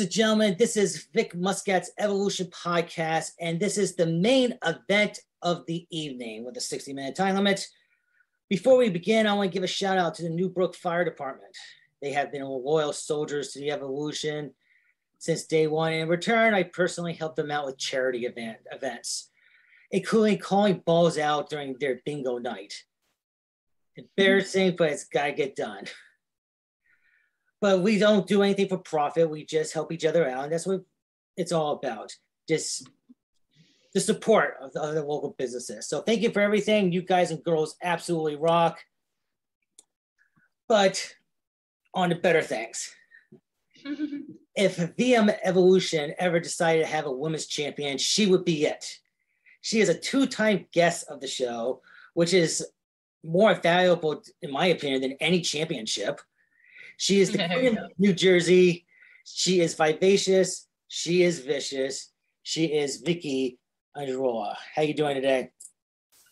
And gentlemen, this is Vic Muscat's Evolution Podcast, and this is the main event of the evening with a 60 minute time limit. Before we begin, I want to give a shout out to the Newbrook Fire Department. They have been loyal soldiers to the Evolution since day one. And In return, I personally helped them out with charity event, events, including calling balls out during their bingo night. Embarrassing, but it's got to get done but we don't do anything for profit. We just help each other out. And that's what it's all about. Just the support of the other local businesses. So thank you for everything. You guys and girls absolutely rock. But on to better things. if VM Evolution ever decided to have a women's champion, she would be it. She is a two-time guest of the show, which is more valuable, in my opinion, than any championship. She is the queen of New Jersey. She is vivacious. She is vicious. She is Vicki Andreola. How you doing today?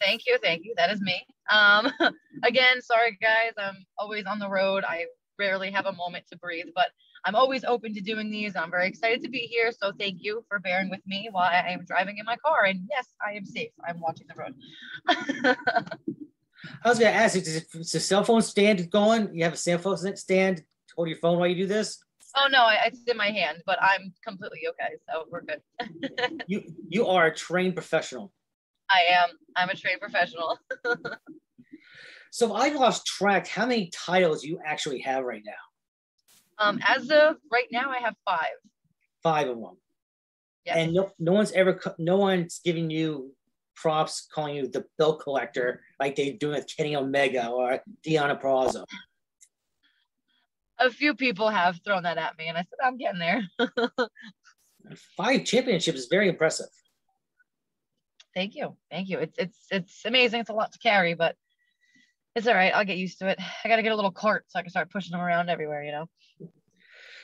Thank you, thank you. That is me. Um, again, sorry guys. I'm always on the road. I rarely have a moment to breathe, but I'm always open to doing these. I'm very excited to be here. So thank you for bearing with me while I am driving in my car. And yes, I am safe. I'm watching the road. I was going to ask, you, is the cell phone stand going? You have a cell phone stand to hold your phone while you do this? Oh no, I, it's in my hand, but I'm completely okay, so we're good. you you are a trained professional. I am. I'm a trained professional. so I lost track how many titles you actually have right now. Um, as of right now, I have five. Five of them. Yes. And no, no one's ever, no one's giving you props calling you the belt collector like they do with Kenny Omega or Deonna Purrazzo. A few people have thrown that at me, and I said, I'm getting there. Five championships is very impressive. Thank you. Thank you. It's it's it's amazing. It's a lot to carry, but it's all right. I'll get used to it. I got to get a little cart so I can start pushing them around everywhere, you know.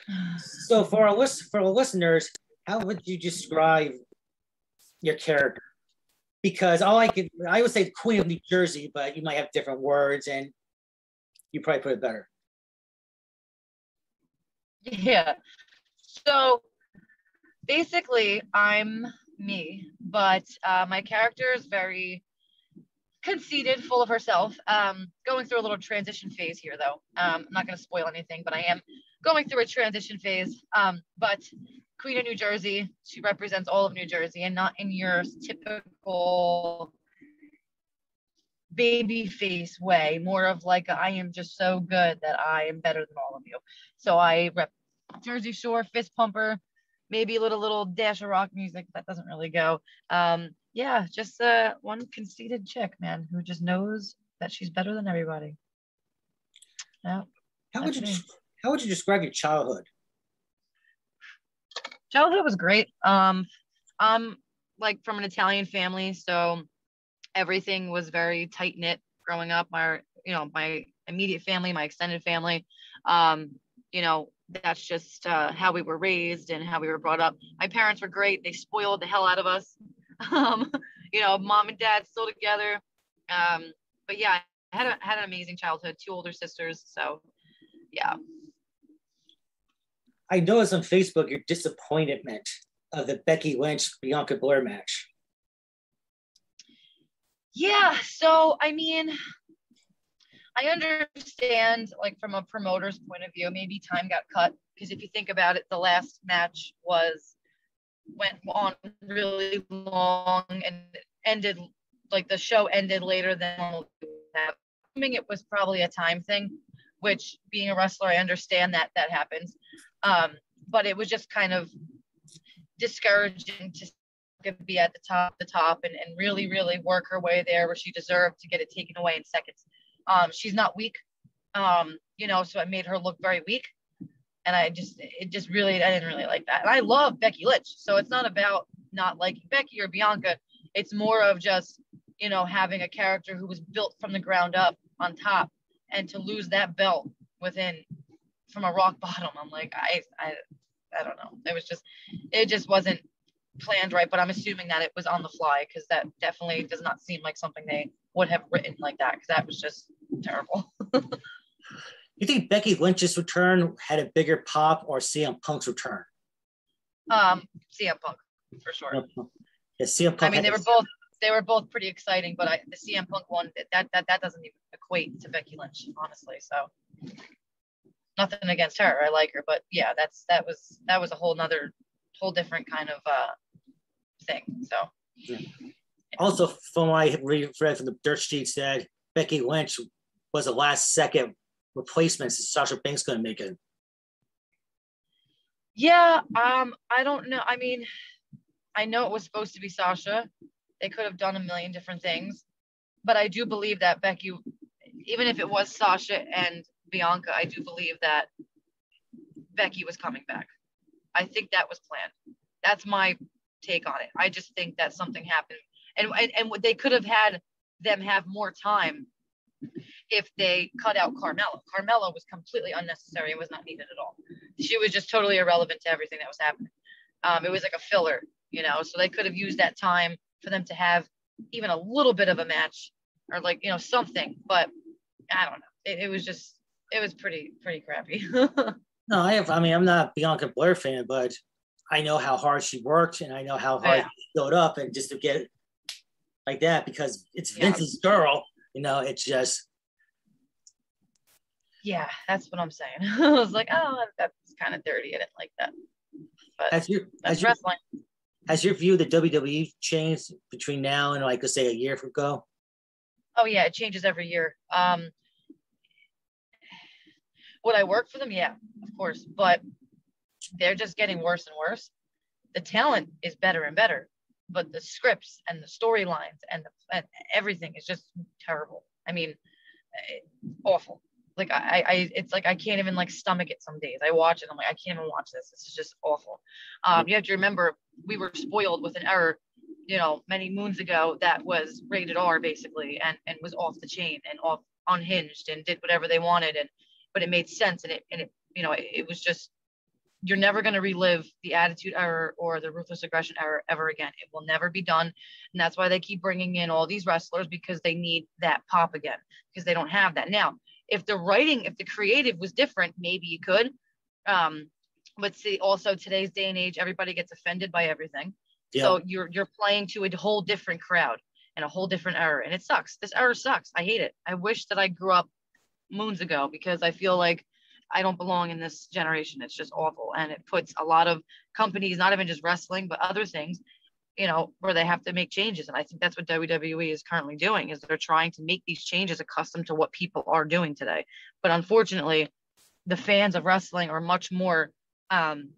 So for our list for our listeners, how would you describe your character? Because all I could, I would say Queen of New Jersey, but you might have different words and you probably put it better. Yeah. So basically, I'm me, but uh, my character is very conceited, full of herself. Um, going through a little transition phase here, though. Um, I'm not going to spoil anything, but I am going through a transition phase. Um, but Queen of New Jersey. She represents all of New Jersey and not in your typical baby face way, more of like I am just so good that I am better than all of you. So I rep Jersey Shore, fist pumper, maybe a little little dash of rock music that doesn't really go. Um, yeah, just uh, one conceited chick, man, who just knows that she's better than everybody. Yeah. How would you me. how would you describe your childhood? childhood was great. Um, I'm like from an Italian family, so everything was very tight knit growing up. My, you know, my immediate family, my extended family, um, you know, that's just uh, how we were raised and how we were brought up. My parents were great. They spoiled the hell out of us. Um, you know, mom and dad still together. Um, but yeah, I had a, had an amazing childhood. Two older sisters, so yeah. I noticed on Facebook your disappointment of the Becky Lynch Bianca Belair match. Yeah, so I mean, I understand, like from a promoter's point of view, maybe time got cut because if you think about it, the last match was went on really long and ended like the show ended later than normal. Assuming it was probably a time thing, which being a wrestler, I understand that that happens. Um, but it was just kind of discouraging to be at the top, the top, and, and really, really work her way there where she deserved to get it taken away in seconds. Um, she's not weak, um, you know, so it made her look very weak. And I just, it just really, I didn't really like that. And I love Becky Lynch. So it's not about not liking Becky or Bianca. It's more of just, you know, having a character who was built from the ground up on top and to lose that belt within from a rock bottom. I'm like, I, I, I don't know. It was just, it just wasn't planned right. But I'm assuming that it was on the fly because that definitely does not seem like something they would have written like that because that was just terrible. you think Becky Lynch's return had a bigger pop or CM Punk's return? Um, CM Punk for sure. Yeah, CM Punk. I mean, they were both they were both pretty exciting, but I the CM Punk one that that that doesn't even equate to Becky Lynch, honestly. So nothing against her. I like her, but yeah, that's that was that was a whole nother whole different kind of uh thing. So yeah. also from what I read from the dirt sheet said Becky Lynch was a last second replacement Sasha Banks gonna make it. Yeah, um, I don't know. I mean, I know it was supposed to be Sasha. They could have done a million different things, but I do believe that Becky, even if it was Sasha and Bianca, I do believe that Becky was coming back. I think that was planned. That's my take on it. I just think that something happened, and and, and they could have had them have more time if they cut out Carmella. Carmella was completely unnecessary and was not needed at all. She was just totally irrelevant to everything that was happening. Um, it was like a filler, you know. So they could have used that time for them to have even a little bit of a match or like you know something. But I don't know. It, it was just it was pretty pretty crappy. no, I have. I mean, I'm not a Bianca Belair fan, but I know how hard she worked and I know how hard yeah. she showed up, and just to get like that because it's Vince's girl. You know, it's just. Yeah, that's what I'm saying. I was like, oh, that's kind of dirty. I didn't like that. But as your, that's as your, wrestling. Has your view of the WWE changed between now and like let's say a year ago? Oh yeah, it changes every year. Um, would I work for them? Yeah, of course. But they're just getting worse and worse. The talent is better and better, but the scripts and the storylines and, the, and everything is just terrible. I mean, eh, awful. Like I, I, it's like I can't even like stomach it some days. I watch it, I'm like, I can't even watch this. This is just awful. Um, you have to remember, we were spoiled with an error, you know, many moons ago that was rated R basically, and and was off the chain and off unhinged and did whatever they wanted, and but it made sense and it and it, you know, it, it was just you're never going to relive the attitude era or the ruthless aggression era ever again. It will never be done. And that's why they keep bringing in all these wrestlers because they need that pop again because they don't have that. Now, if the writing, if the creative was different, maybe you could. Um, but see, also today's day and age, everybody gets offended by everything. Yeah. So you're you're playing to a whole different crowd and a whole different error, and it sucks. This error sucks. I hate it. I wish that I grew up moons ago because I feel like I don't belong in this generation. It's just awful. And it puts a lot of companies, not even just wrestling, but other things, you know, where they have to make changes. And I think that's what WWE is currently doing is they're trying to make these changes accustomed to what people are doing today. But unfortunately, the fans of wrestling are much more um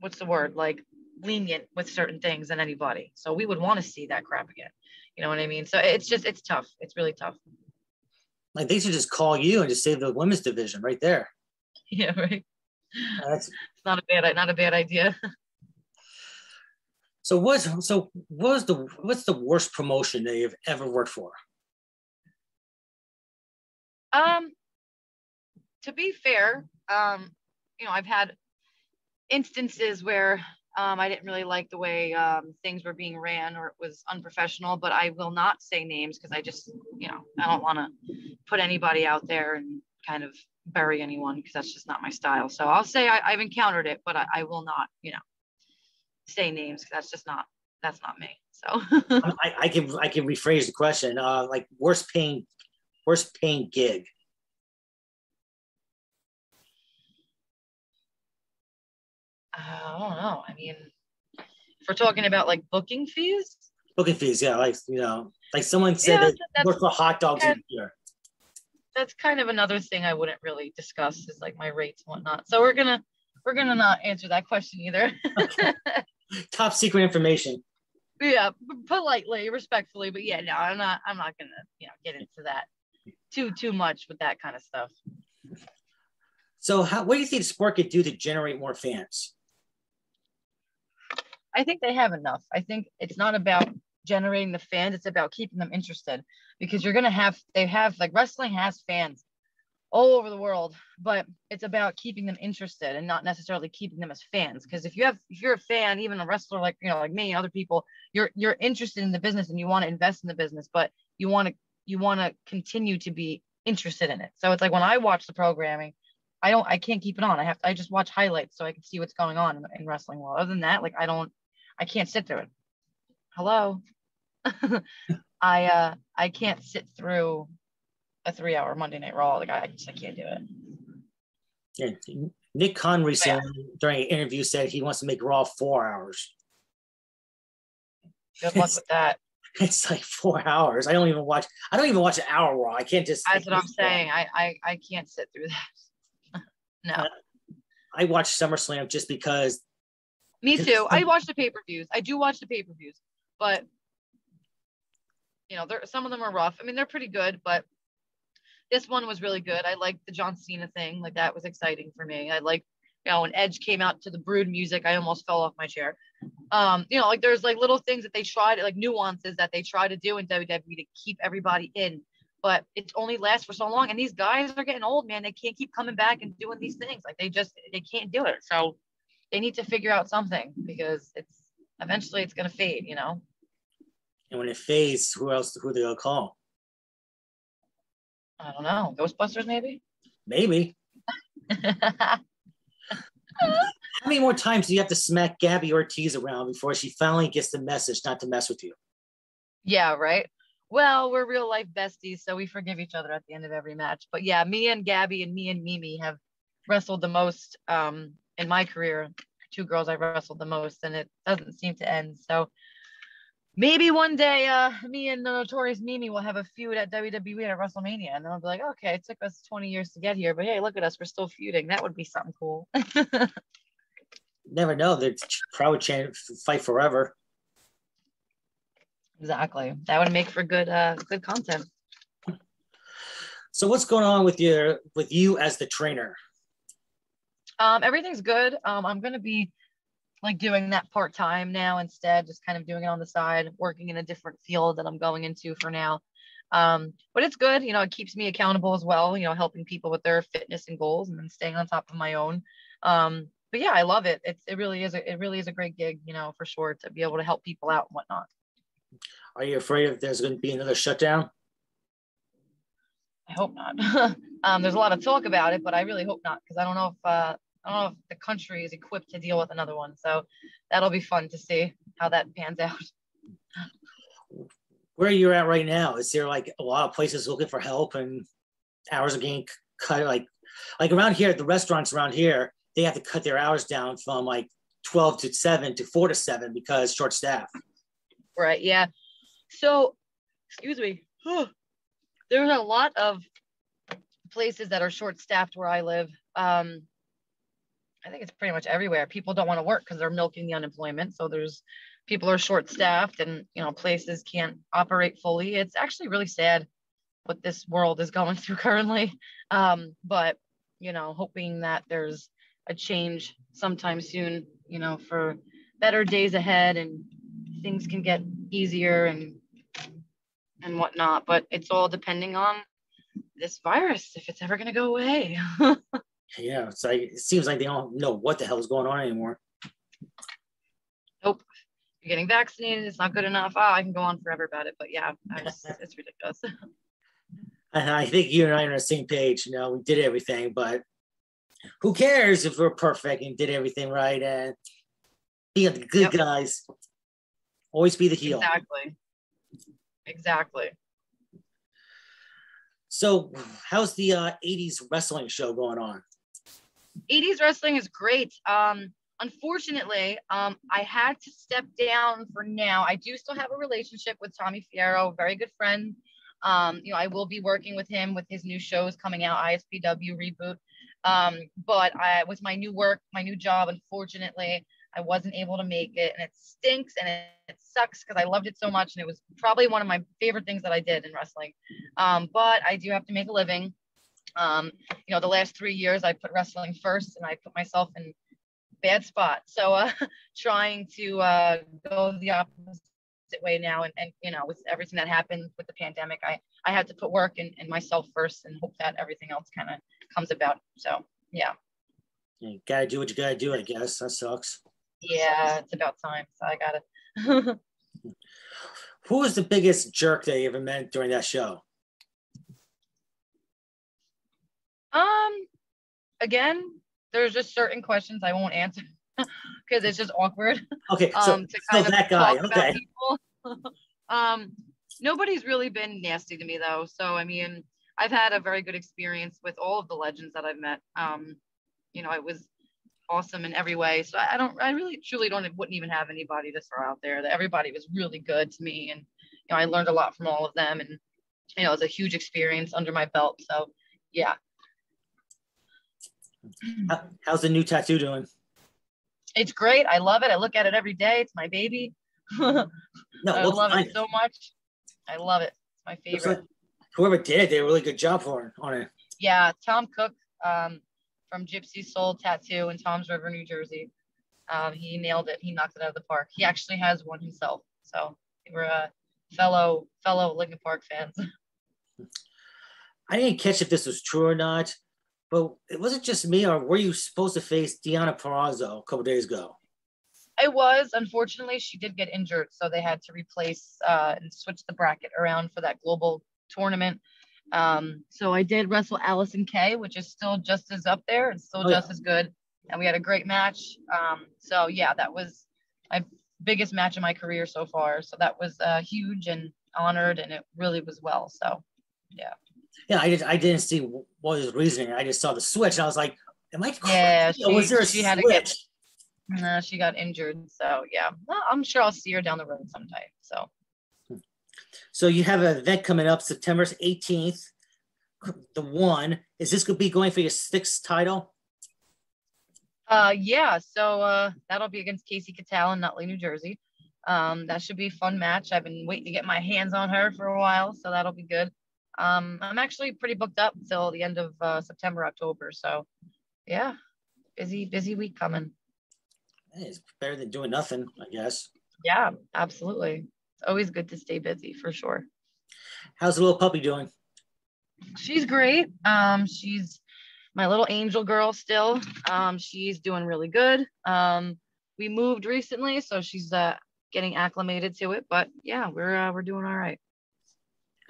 what's the word like lenient with certain things than anybody. So we would want to see that crap again. You know what I mean? So it's just it's tough. It's really tough. Like they should just call you and just save the women's division right there. Yeah, right. That's it's not a bad not a bad idea. So what's so what's the what's the worst promotion that you've ever worked for? Um to be fair, um, you know, I've had instances where um, I didn't really like the way um, things were being ran or it was unprofessional, but I will not say names because I just, you know, I don't want to put anybody out there and kind of bury anyone because that's just not my style. So I'll say I, have encountered it, but I, I, will not, you know, say names because that's just not that's not me. So I, I, can I can rephrase the question. Uh, like worst paying worst paying gig. Uh, I don't know. I mean, if we're talking about like booking fees. Booking fees, yeah, like you know, like someone said yeah, that work for hot dogs in here that's kind of another thing I wouldn't really discuss is like my rates and whatnot. So we're gonna we're gonna not answer that question either. okay. Top secret information. Yeah, politely, respectfully, but yeah, no, I'm not. I'm not gonna you know get into that too too much with that kind of stuff. So, how what do you think sport could do to generate more fans? I think they have enough. I think it's not about generating the fans it's about keeping them interested because you're going to have they have like wrestling has fans all over the world but it's about keeping them interested and not necessarily keeping them as fans because if you have if you're a fan even a wrestler like you know like me and other people you're you're interested in the business and you want to invest in the business but you want to you want to continue to be interested in it so it's like when i watch the programming I don't I can't keep it on. I have to, I just watch highlights so I can see what's going on in, in wrestling world. Other than that, like I don't I can't sit through it. Hello. I uh I can't sit through a three hour Monday night raw. Like I just I can't do it. Yeah. Nick Khan recently yeah. during an interview said he wants to make Raw four hours. Good luck with that. It's like four hours. I don't even watch. I don't even watch an hour Raw. I can't just. That's what I'm saying. I, I I can't sit through that. no. Uh, I watch SummerSlam just because. Me too. I watch the pay per views. I do watch the pay per views, but you know, there some of them are rough. I mean, they're pretty good, but this one was really good. I liked the John Cena thing. Like that was exciting for me. I like, you know, when Edge came out to the Brood music, I almost fell off my chair. Um, you know, like there's like little things that they try to like nuances that they try to do in WWE to keep everybody in, but it only lasts for so long. And these guys are getting old, man. They can't keep coming back and doing these things. Like they just they can't do it. So they need to figure out something because it's eventually it's gonna fade, you know. And when it fades, who else who they gonna call? I don't know. Ghostbusters, maybe? Maybe. How many more times do you have to smack Gabby Ortiz around before she finally gets the message not to mess with you? Yeah, right. Well, we're real life besties, so we forgive each other at the end of every match. But yeah, me and Gabby and me and Mimi have wrestled the most um, in my career. Two girls I've wrestled the most, and it doesn't seem to end. So maybe one day uh, me and the notorious Mimi will have a feud at WWE at WrestleMania, and then I'll be like, okay, it took us 20 years to get here, but hey, look at us, we're still feuding. That would be something cool. Never know. They'd probably change, fight forever. Exactly. That would make for good, uh, good content. So, what's going on with your with you as the trainer? Um, everything's good. Um, I'm gonna be like doing that part time now instead, just kind of doing it on the side, working in a different field that I'm going into for now. Um, but it's good, you know, it keeps me accountable as well, you know, helping people with their fitness and goals and then staying on top of my own. Um, but yeah, I love it. It's it really is a it really is a great gig, you know, for sure to be able to help people out and whatnot. Are you afraid if there's going to be another shutdown? I hope not. um, there's a lot of talk about it, but I really hope not because I don't know if uh, I don't know if the country is equipped to deal with another one. So that'll be fun to see how that pans out. Where you're at right now, is there like a lot of places looking for help and hours are getting cut? Like, like around here, the restaurants around here, they have to cut their hours down from like 12 to 7 to 4 to 7 because short staff. Right. Yeah. So, excuse me. There's a lot of places that are short staffed where I live. Um, I think it's pretty much everywhere. People don't want to work because they're milking the unemployment. So there's people are short staffed and you know places can't operate fully. It's actually really sad what this world is going through currently. Um, but you know, hoping that there's a change sometime soon, you know, for better days ahead and things can get easier and and whatnot. But it's all depending on this virus, if it's ever gonna go away. yeah, it's like it seems like they don't know what the hell is going on anymore. Nope. You're getting vaccinated, it's not good enough. Oh, I can go on forever about it, but yeah, just, it's ridiculous. and I think you and I are on the same page. You know, we did everything, but who cares if we're perfect and did everything right and be the good yep. guys. Always be the heel. Exactly. Exactly. So, how's the uh, 80s wrestling show going on? 80s wrestling is great. Um, unfortunately, um, I had to step down for now. I do still have a relationship with Tommy Fierro, very good friend. Um, you know, I will be working with him with his new shows coming out, ISPW reboot. Um, but I, with my new work, my new job, unfortunately, I wasn't able to make it, and it stinks and it, it sucks because I loved it so much, and it was probably one of my favorite things that I did in wrestling. Um, but I do have to make a living. Um, you know, the last three years I put wrestling first and I put myself in bad spot. So uh, trying to uh, go the opposite way now and, and you know with everything that happened with the pandemic I I had to put work and, in myself first and hope that everything else kind of comes about. So yeah. You gotta do what you gotta do I guess. That sucks. Yeah it's about time so I got it who was the biggest jerk that you ever met during that show um, again, there's just certain questions I won't answer because it's just awkward. Okay, so, um, to so kind of that guy. talk about Okay. people. um, nobody's really been nasty to me though. So I mean, I've had a very good experience with all of the legends that I've met. Um, you know, it was awesome in every way. So I I don't, I really truly don't, wouldn't even have anybody to throw out there. That everybody was really good to me, and you know, I learned a lot from all of them, and you know, it was a huge experience under my belt. So yeah, How- how's the new tattoo doing? it's great. I love it. I look at it every day. It's my baby. I No, looks love fine. it so much. I love it. It's my favorite. like whoever did it did a really good job for it on it. Yeah, Tom Cook um, from Gypsy Soul Tattoo in Toms River, New Jersey. Um, he nailed it. He knocked it out of the park. He actually has one himself. So we're uh, fellow fellow Linkin Park fans. I didn't catch if this was true or not, but it wasn't just me, or were you supposed to face Deonna Purrazzo a couple days ago? I was. Unfortunately, she did get injured, so they had to replace uh, and switch the bracket around for that global tournament. Um, so I did wrestle Allysin Kay, which is still just as up there and still Oh, yeah. just as good. And we had a great match. Um, so yeah, that was my biggest match of my career so far. So that was uh, huge and honored, and it really was well. So Yeah, I just I didn't see what was reasoning. I just saw the switch, and I was like, "Am I Yeah? Or was she- there a she had to switch?" get- uh, she got injured. So yeah, well, I'm sure I'll see her down the road sometime. So So you have an event coming up September 18th. The one is this going to be going for your sixth title? Uh, yeah, so uh, that'll be against Kasey Catal in Nutley, New Jersey. Um, that should be a fun match. I've been waiting to get my hands on her for a while, so that'll be good. Um, I'm actually pretty booked up until the end of uh, September, October. So, yeah, busy, busy week coming. Hey, It's better than doing nothing, I guess. Yeah, absolutely. It's always good to stay busy for sure. How's the little puppy doing? She's great. Um, she's my little angel girl still. Um, she's doing really good. Um, we moved recently, so she's uh, getting acclimated to it. But yeah, we're uh, we're doing all right.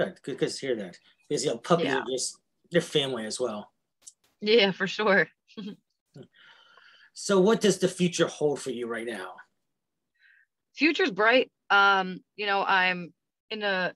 Good, good, good to hear that. Because you know, puppies Yeah. are just they're family as well. Yeah, for sure. So what does the future hold for you right now? Future's bright. Um, you know, I'm in a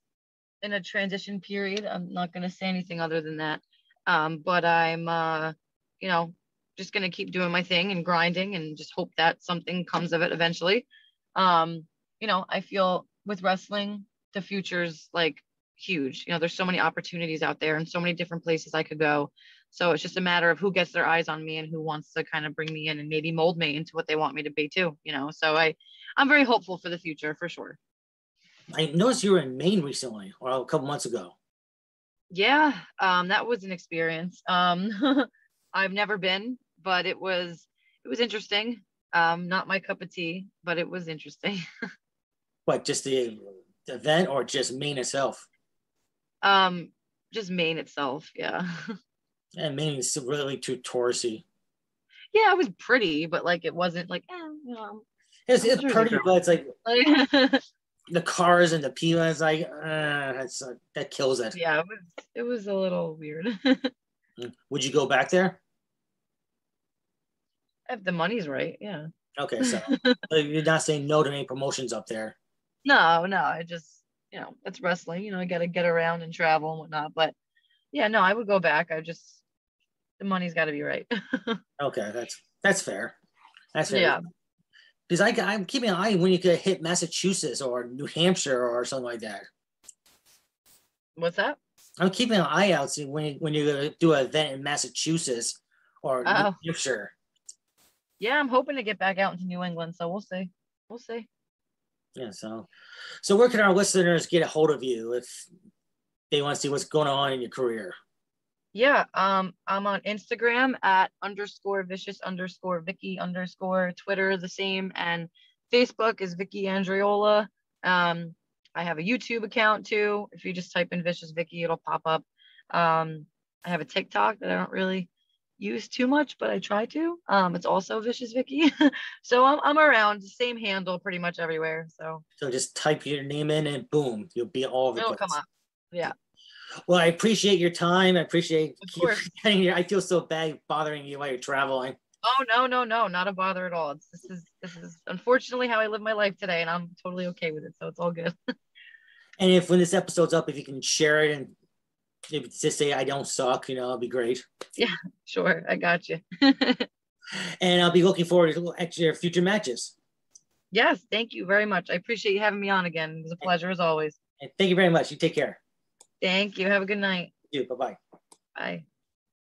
in a transition period. I'm not gonna say anything other than that. Um, but I'm uh, you know, just gonna keep doing my thing and grinding and just hope that something comes of it eventually. Um, you know, I feel with wrestling, the future's like huge. You know, there's so many opportunities out there and so many different places I could go. So it's just a matter of who gets their eyes on me and who wants to kind of bring me in and maybe mold me into what they want me to be too, you know. So I I'm very hopeful for the future for sure. I noticed you were in Maine recently, or a couple months ago. Yeah, um, that was an experience. Um, I've never been, but it was it was interesting. Um, not my cup of tea, but it was interesting. What, just the event or just Maine itself? Um, just Maine itself, yeah. And Maine is really too touristy. yeah, it was pretty, but like it wasn't like, eh, you know, It's, it's pretty, but it's like like, the cars and the people. It's like uh, that's uh, that kills it. yeah, it was it was a little weird. Would you go back there? if the money's right, yeah. Okay, so so you're not saying no to any promotions up there. No, no, I just, you know, it's wrestling. You know, I got to get around and travel and whatnot. But yeah, no, I would go back. I just, the money's got to be right. Okay, that's that's fair. That's fair. Yeah. Because I, I'm keeping an eye when you could hit Massachusetts or New Hampshire or something like that. What's that? I'm keeping an eye out see when you, when you're gonna do an event in Massachusetts or Oh. New Hampshire. Yeah, I'm hoping to get back out into New England. So we'll see. We'll see. Yeah. So, so where can our listeners get a hold of you if they want to see what's going on in your career? Yeah, um, I'm on Instagram at underscore vicious underscore Vicky underscore Twitter the same, and Facebook is Vicki Andreola. Um, I have a YouTube account too. If you just type in vicious Vicky, it'll pop up. Um, I have a TikTok that I don't really use too much, but I try to. Um, it's also vicious Vicky. so I'm I'm around, same handle pretty much everywhere. So So just type your name in and boom, you'll be all the it'll place. come up. Yeah. Well, I appreciate your time. I appreciate getting here. I feel so bad bothering you while you're traveling. Oh no, no, no, not a bother at all. It's, this is this is unfortunately how I live my life today, and I'm totally okay with it. So it's all good. And if when this episode's up, if you can share it and maybe just say I don't suck, you know, it'd be great. Yeah, sure, I got you. And I'll be looking forward to your future matches. yes, thank you very much. I appreciate you having me on again. It was a pleasure as always. And thank you very much. You take care. Thank you. Have a good night. You. Bye bye. Bye.